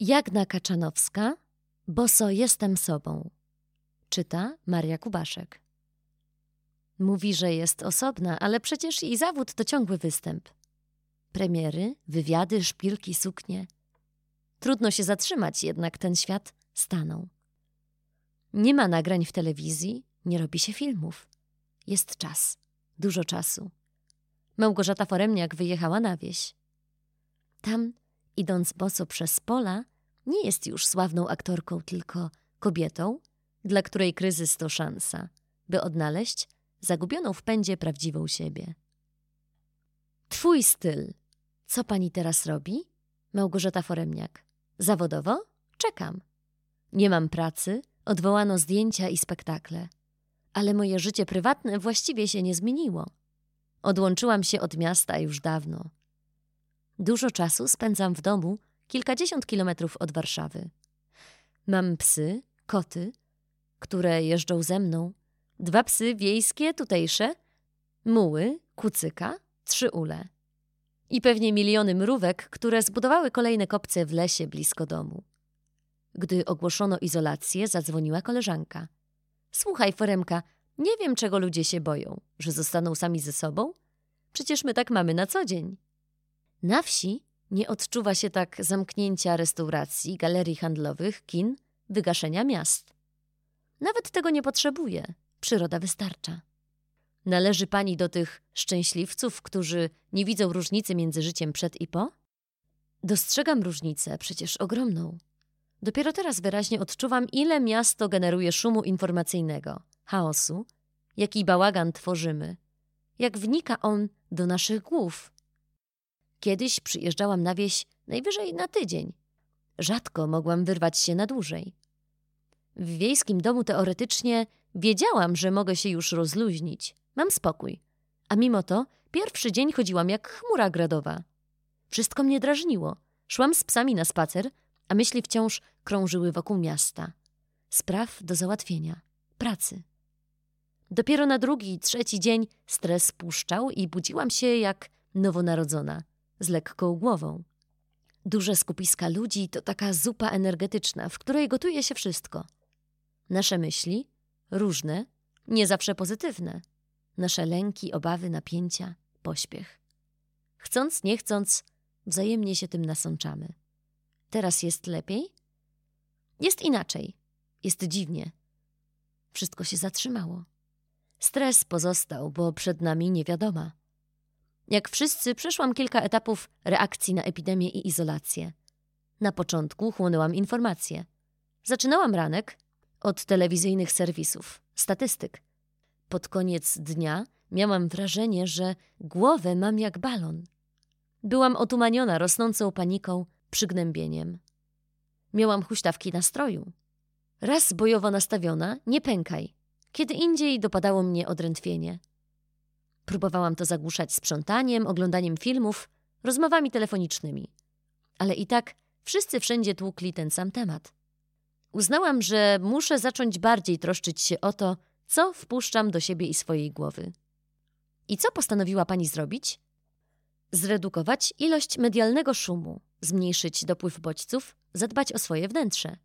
Jagna Kaczanowska, Boso jestem sobą. Czyta Maria Kubaszek. Mówi, że jest osobna, ale przecież jej zawód to ciągły występ. Premiery, wywiady, szpilki, suknie. Trudno się zatrzymać, jednak ten świat stanął. Nie ma nagrań w telewizji, nie robi się filmów. Jest czas, dużo czasu. Małgorzata Foremniak wyjechała na wieś. Tam, idąc boso przez pola, nie jest już sławną aktorką, tylko kobietą, dla której kryzys to szansa, by odnaleźć zagubioną w pędzie prawdziwą siebie. Twój styl. Co pani teraz robi? Małgorzata Foremniak. Zawodowo? Czekam. Nie mam pracy, odwołano zdjęcia i spektakle. Ale moje życie prywatne właściwie się nie zmieniło. Odłączyłam się od miasta już dawno. Dużo czasu spędzam w domu, kilkadziesiąt kilometrów od Warszawy. Mam psy, koty, które jeżdżą ze mną, dwa psy wiejskie, tutejsze, muły, kucyka, trzy ule. I pewnie miliony mrówek, które zbudowały kolejne kopce w lesie blisko domu. Gdy ogłoszono izolację, zadzwoniła koleżanka. Słuchaj, Foremka, nie wiem, czego ludzie się boją, że zostaną sami ze sobą? Przecież my tak mamy na co dzień. Na wsi nie odczuwa się tak zamknięcia restauracji, galerii handlowych, kin, wygaszenia miast. Nawet tego nie potrzebuje. Przyroda wystarcza. Należy pani do tych szczęśliwców, którzy nie widzą różnicy między życiem przed i po? Dostrzegam różnicę, przecież ogromną. Dopiero teraz wyraźnie odczuwam, ile miasto generuje szumu informacyjnego, chaosu, jaki bałagan tworzymy, jak wnika on do naszych głów. Kiedyś przyjeżdżałam na wieś najwyżej na tydzień. Rzadko mogłam wyrwać się na dłużej. W wiejskim domu teoretycznie wiedziałam, że mogę się już rozluźnić. Mam spokój. A mimo to pierwszy dzień chodziłam jak chmura gradowa. Wszystko mnie drażniło. Szłam z psami na spacer, a myśli wciąż krążyły wokół miasta. Spraw do załatwienia, pracy. Dopiero na drugi, trzeci dzień stres puszczał i budziłam się jak nowonarodzona, z lekką głową. Duże skupiska ludzi to taka zupa energetyczna, w której gotuje się wszystko. Nasze myśli, różne, nie zawsze pozytywne. Nasze lęki, obawy, napięcia, pośpiech. Chcąc, nie chcąc, wzajemnie się tym nasączamy. Teraz jest lepiej? Jest inaczej. Jest dziwnie. Wszystko się zatrzymało. Stres pozostał, bo przed nami niewiadoma. Jak wszyscy, przeszłam kilka etapów reakcji na epidemię i izolację. Na początku chłonęłam informacje. Zaczynałam ranek od telewizyjnych serwisów, statystyk. Pod koniec dnia miałam wrażenie, że głowę mam jak balon. Byłam otumaniona rosnącą paniką, przygnębieniem. Miałam huśtawki nastroju. Raz bojowo nastawiona, nie pękaj. Kiedy indziej dopadało mnie odrętwienie. Próbowałam to zagłuszać sprzątaniem, oglądaniem filmów, rozmowami telefonicznymi. Ale i tak wszyscy wszędzie tłukli ten sam temat. Uznałam, że muszę zacząć bardziej troszczyć się o to, co wpuszczam do siebie i swojej głowy. I co postanowiła pani zrobić? Zredukować ilość medialnego szumu, zmniejszyć dopływ bodźców, zadbać o swoje wnętrze.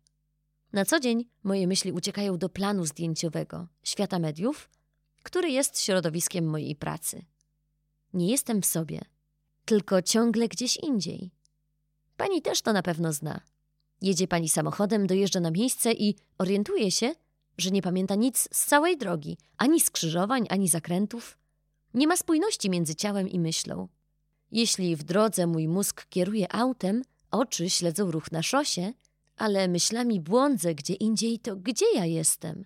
Na co dzień moje myśli uciekają do planu zdjęciowego, świata mediów, który jest środowiskiem mojej pracy. Nie jestem w sobie, tylko ciągle gdzieś indziej. Pani też to na pewno zna. Jedzie pani samochodem, dojeżdża na miejsce i orientuje się, że nie pamięta nic z całej drogi, ani skrzyżowań, ani zakrętów. Nie ma spójności między ciałem i myślą. Jeśli w drodze mój mózg kieruje autem, oczy śledzą ruch na szosie, ale myślami błądzę gdzie indziej, to gdzie ja jestem?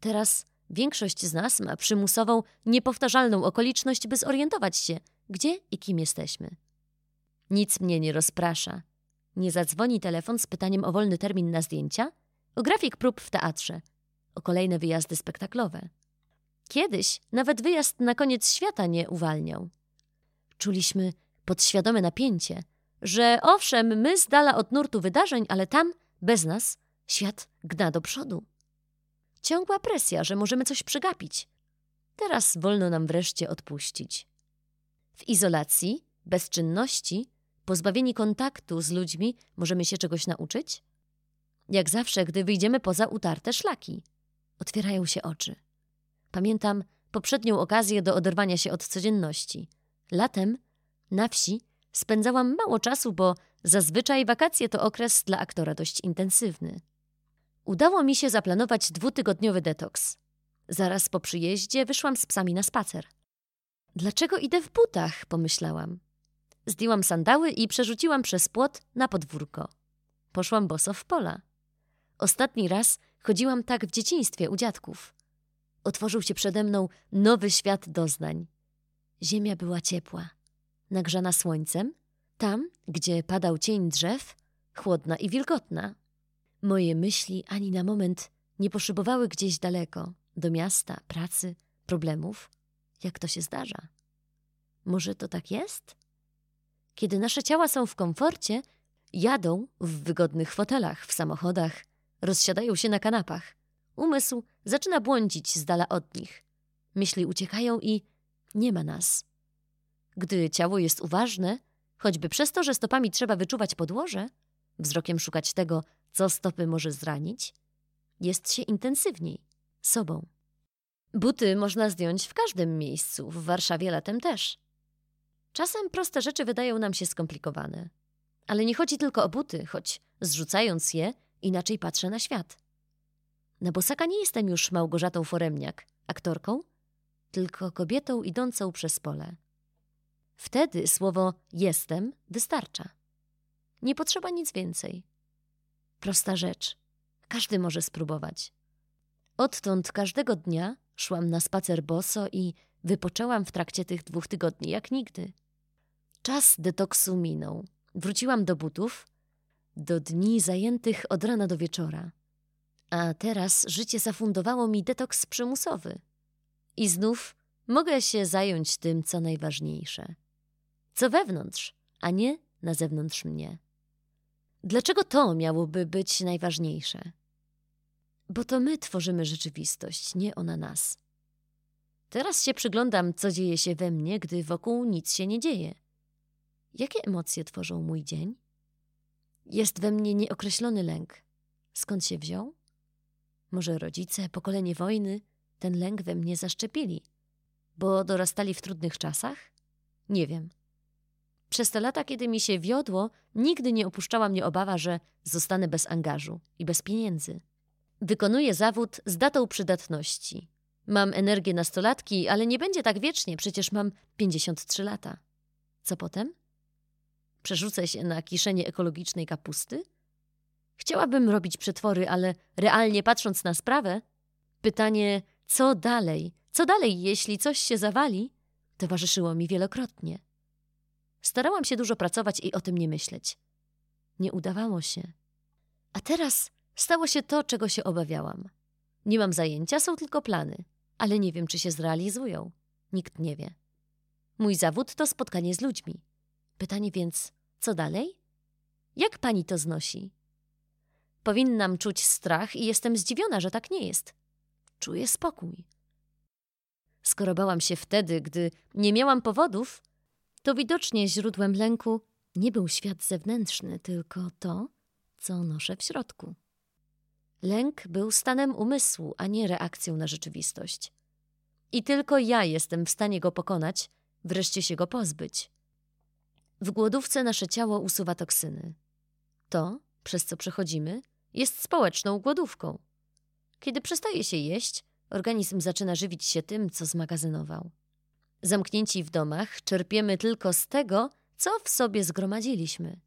Teraz większość z nas ma przymusową, niepowtarzalną okoliczność, by zorientować się, gdzie i kim jesteśmy. Nic mnie nie rozprasza. Nie zadzwoni telefon z pytaniem o wolny termin na zdjęcia, o grafik prób w teatrze, o kolejne wyjazdy spektaklowe. Kiedyś nawet wyjazd na koniec świata nie uwalniał. Czuliśmy podświadome napięcie, że owszem, my z dala od nurtu wydarzeń, ale tam, bez nas, świat gna do przodu. Ciągła presja, że możemy coś przegapić. Teraz wolno nam wreszcie odpuścić. W izolacji, bezczynności, Pozbawieni kontaktu z ludźmi możemy się czegoś nauczyć? Jak zawsze, gdy wyjdziemy poza utarte szlaki. Otwierają się oczy. Pamiętam poprzednią okazję do oderwania się od codzienności. Latem, na wsi, spędzałam mało czasu, bo zazwyczaj wakacje to okres dla aktora dość intensywny. Udało mi się zaplanować dwutygodniowy detoks. Zaraz po przyjeździe wyszłam z psami na spacer. Dlaczego idę w butach? pomyślałam. Zdjęłam sandały i przerzuciłam przez płot na podwórko. Poszłam boso w pola. Ostatni raz chodziłam tak w dzieciństwie u dziadków. Otworzył się przede mną nowy świat doznań. Ziemia była ciepła, nagrzana słońcem, tam, gdzie padał cień drzew, chłodna i wilgotna. Moje myśli ani na moment nie poszybowały gdzieś daleko, do miasta, pracy, problemów, jak to się zdarza. Może to tak jest? Kiedy nasze ciała są w komforcie, jadą w wygodnych fotelach, w samochodach, rozsiadają się na kanapach. Umysł zaczyna błądzić z dala od nich. Myśli uciekają i nie ma nas. Gdy ciało jest uważne, choćby przez to, że stopami trzeba wyczuwać podłoże, wzrokiem szukać tego, co stopy może zranić, jest się intensywniej, sobą. Buty można zdjąć w każdym miejscu, w Warszawie latem też. Czasem proste rzeczy wydają nam się skomplikowane. Ale nie chodzi tylko o buty, choć zrzucając je, inaczej patrzę na świat. Na bosaka nie jestem już Małgorzatą Foremniak, aktorką, tylko kobietą idącą przez pole. Wtedy słowo jestem wystarcza. Nie potrzeba nic więcej. Prosta rzecz. Każdy może spróbować. Odtąd każdego dnia szłam na spacer boso i wypoczęłam w trakcie tych dwóch tygodni jak nigdy. Czas detoksu minął. Wróciłam do butów, do dni zajętych od rana do wieczora. A teraz życie zafundowało mi detoks przymusowy. I znów mogę się zająć tym, co najważniejsze. Co wewnątrz, a nie na zewnątrz mnie. Dlaczego to miałoby być najważniejsze? Bo to my tworzymy rzeczywistość, nie ona nas. Teraz się przyglądam, co dzieje się we mnie, gdy wokół nic się nie dzieje. Jakie emocje tworzą mój dzień? Jest we mnie nieokreślony lęk. Skąd się wziął? Może rodzice, pokolenie wojny, ten lęk we mnie zaszczepili, bo dorastali w trudnych czasach? Nie wiem. Przez te lata, kiedy mi się wiodło, nigdy nie opuszczała mnie obawa, że zostanę bez angażu i bez pieniędzy. Wykonuję zawód z datą przydatności. Mam energię nastolatki, ale nie będzie tak wiecznie, przecież mam 53 lata. Co potem? Przerzucę się na kiszenie ekologicznej kapusty? Chciałabym robić przetwory, ale realnie patrząc na sprawę, pytanie, co dalej, co dalej, jeśli coś się zawali, towarzyszyło mi wielokrotnie. Starałam się dużo pracować i o tym nie myśleć. Nie udawało się. A teraz stało się to, czego się obawiałam. Nie mam zajęcia, są tylko plany, ale nie wiem, czy się zrealizują. Nikt nie wie. Mój zawód to spotkanie z ludźmi. Pytanie więc, co dalej? Jak pani to znosi? Powinnam czuć strach i jestem zdziwiona, że tak nie jest. Czuję spokój. Skoro bałam się wtedy, gdy nie miałam powodów, to widocznie źródłem lęku nie był świat zewnętrzny, tylko to, co noszę w środku. Lęk był stanem umysłu, a nie reakcją na rzeczywistość. I tylko ja jestem w stanie go pokonać, wreszcie się go pozbyć. W głodówce nasze ciało usuwa toksyny. To, przez co przechodzimy, jest społeczną głodówką. Kiedy przestaje się jeść, organizm zaczyna żywić się tym, co zmagazynował. Zamknięci w domach, czerpiemy tylko z tego, co w sobie zgromadziliśmy.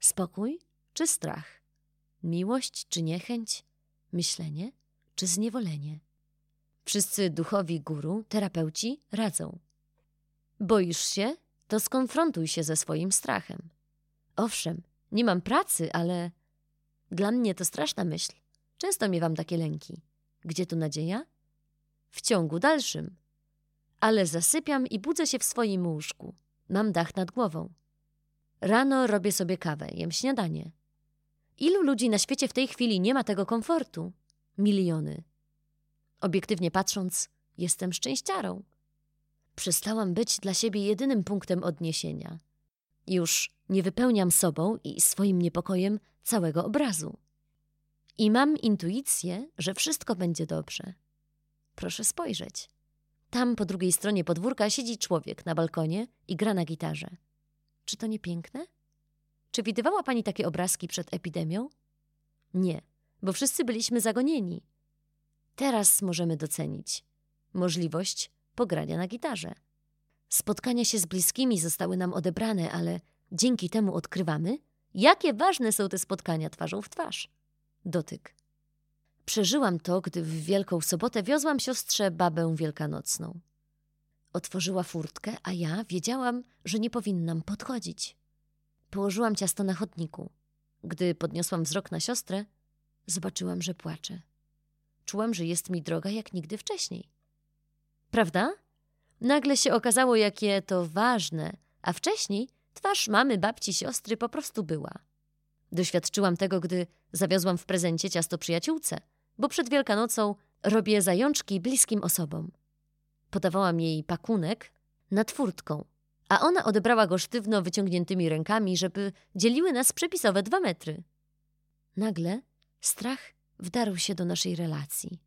Spokój czy strach? Miłość czy niechęć? Myślenie czy zniewolenie? Wszyscy duchowi guru, terapeuci radzą. Boisz się? To skonfrontuj się ze swoim strachem. Owszem, nie mam pracy, ale dla mnie to straszna myśl. Często miewam takie lęki. Gdzie tu nadzieja? W ciągu dalszym ale zasypiam i budzę się w swoim łóżku. Mam dach nad głową. Rano robię sobie kawę, jem śniadanie. Ilu ludzi na świecie w tej chwili nie ma tego komfortu? Miliony. Obiektywnie patrząc, jestem szczęściarą. Przestałam być dla siebie jedynym punktem odniesienia. Już nie wypełniam sobą i swoim niepokojem całego obrazu. I mam intuicję, że wszystko będzie dobrze. Proszę spojrzeć. Tam po drugiej stronie podwórka siedzi człowiek na balkonie i gra na gitarze. Czy to nie piękne? Czy widywała pani takie obrazki przed epidemią? Nie, bo wszyscy byliśmy zagonieni. Teraz możemy docenić możliwość pogrania na gitarze. Spotkania się z bliskimi zostały nam odebrane, ale dzięki temu odkrywamy, jakie ważne są te spotkania twarzą w twarz. Dotyk. Przeżyłam to, gdy w Wielką Sobotę wiozłam siostrze babę wielkanocną. Otworzyła furtkę, a ja wiedziałam, że nie powinnam podchodzić. Położyłam ciasto na chodniku. Gdy podniosłam wzrok na siostrę, zobaczyłam, że płacze. Czułam, że jest mi droga jak nigdy wcześniej. Prawda? Nagle się okazało, jakie to ważne, a wcześniej twarz mamy, babci, siostry po prostu była. Doświadczyłam tego, gdy zawiozłam w prezencie ciasto przyjaciółce, bo przed Wielkanocą robię zajączki bliskim osobom. Podawałam jej pakunek nad furtką, a ona odebrała go sztywno wyciągniętymi rękami, żeby dzieliły nas przepisowe dwa metry. Nagle strach wdarł się do naszej relacji.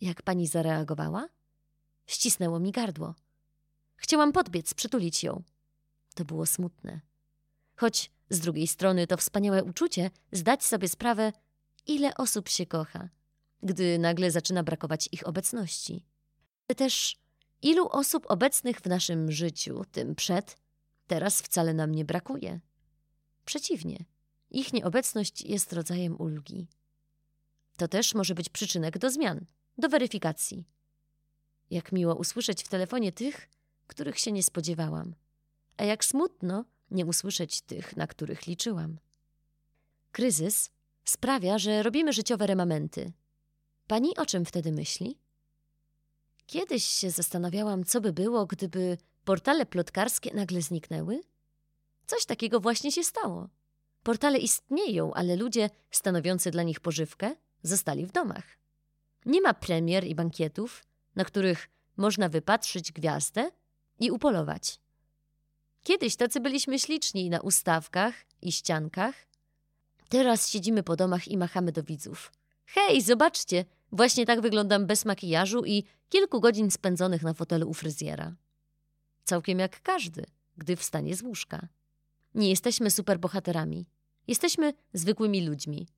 Jak pani zareagowała? Ścisnęło mi gardło. Chciałam podbiec, przytulić ją. To było smutne. Choć z drugiej strony to wspaniałe uczucie zdać sobie sprawę, ile osób się kocha, gdy nagle zaczyna brakować ich obecności. Też ilu osób obecnych w naszym życiu, tym przed, teraz wcale nam nie brakuje. Przeciwnie, ich nieobecność jest rodzajem ulgi. To też może być przyczynek do zmian, do weryfikacji. Jak miło usłyszeć w telefonie tych, których się nie spodziewałam, a jak smutno nie usłyszeć tych, na których liczyłam. Kryzys sprawia, że robimy życiowe remamenty. Pani o czym wtedy myśli? Kiedyś się zastanawiałam, co by było, gdyby portale plotkarskie nagle zniknęły? Coś takiego właśnie się stało. Portale istnieją, ale ludzie stanowiący dla nich pożywkę zostali w domach. Nie ma premier i bankietów, na których można wypatrzyć gwiazdę i upolować. Kiedyś tacy byliśmy śliczni na ustawkach i ściankach. Teraz siedzimy po domach i machamy do widzów. Hej, zobaczcie, właśnie tak wyglądam bez makijażu i kilku godzin spędzonych na fotelu u fryzjera. Całkiem jak każdy, gdy wstanie z łóżka. Nie jesteśmy superbohaterami. Jesteśmy zwykłymi ludźmi.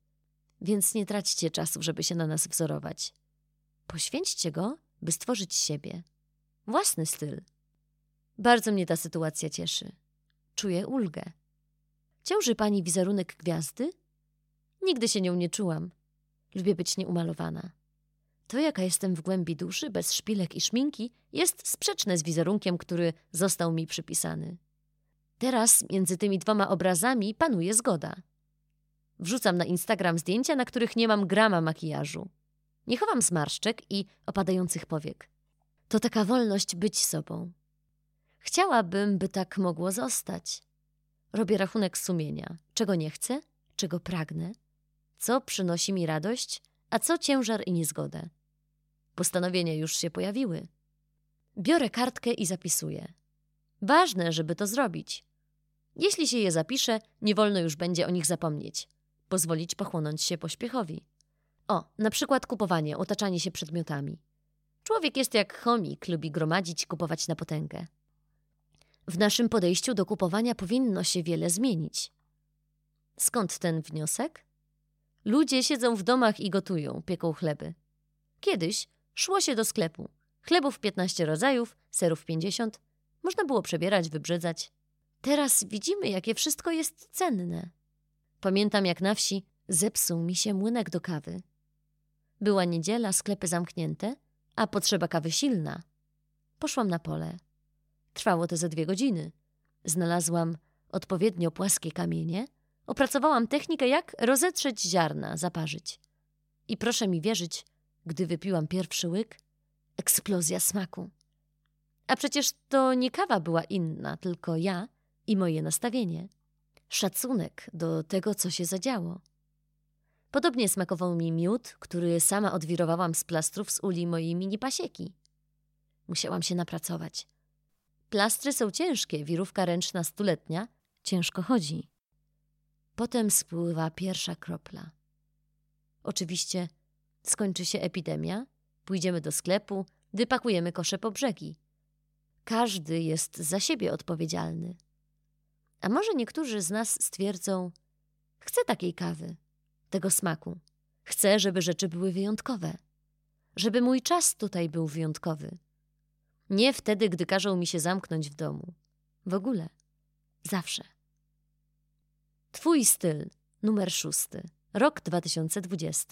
Więc nie traćcie czasu, żeby się na nas wzorować. Poświęćcie go, by stworzyć siebie. Własny styl. Bardzo mnie ta sytuacja cieszy. Czuję ulgę. Ciąży pani wizerunek gwiazdy? Nigdy się nią nie czułam. Lubię być nieumalowana. To, jaka jestem w głębi duszy, bez szpilek i szminki, jest sprzeczne z wizerunkiem, który został mi przypisany. Teraz między tymi dwoma obrazami panuje zgoda. Wrzucam na Instagram zdjęcia, na których nie mam grama makijażu. Nie chowam zmarszczek i opadających powiek. To taka wolność być sobą. Chciałabym, by tak mogło zostać. Robię rachunek sumienia, czego nie chcę, czego pragnę, co przynosi mi radość, a co ciężar i niezgodę. Postanowienia już się pojawiły. Biorę kartkę i zapisuję. Ważne, żeby to zrobić. Jeśli się je zapiszę, nie wolno już będzie o nich zapomnieć. Pozwolić pochłonąć się pośpiechowi. O, na przykład kupowanie, otaczanie się przedmiotami. Człowiek jest jak chomik, lubi gromadzić, kupować na potęgę. W naszym podejściu do kupowania powinno się wiele zmienić. Skąd ten wniosek? Ludzie siedzą w domach i gotują, pieką chleby. Kiedyś szło się do sklepu. Chlebów 15 rodzajów, serów 50. Można było przebierać, wybrzydzać. Teraz widzimy, jakie wszystko jest cenne. Pamiętam, jak na wsi zepsuł mi się młynek do kawy. Była niedziela, sklepy zamknięte, a potrzeba kawy silna. Poszłam na pole. Trwało to ze dwie godziny. Znalazłam odpowiednio płaskie kamienie, opracowałam technikę, jak rozetrzeć ziarna, zaparzyć. I proszę mi wierzyć, gdy wypiłam pierwszy łyk, eksplozja smaku. A przecież to nie kawa była inna, tylko ja i moje nastawienie. Szacunek do tego, co się zadziało. Podobnie smakował mi miód, który sama odwirowałam z plastrów z uli mojej mini pasieki. Musiałam się napracować. Plastry są ciężkie, wirówka ręczna stuletnia, ciężko chodzi. Potem spływa pierwsza kropla. Oczywiście skończy się epidemia, pójdziemy do sklepu, wypakujemy kosze po brzegi. Każdy jest za siebie odpowiedzialny. A może niektórzy z nas stwierdzą: Chcę takiej kawy, tego smaku. Chcę, żeby rzeczy były wyjątkowe, żeby mój czas tutaj był wyjątkowy. Nie wtedy, gdy każą mi się zamknąć w domu. W ogóle. Zawsze. Twój styl, numer szósty, rok 2020.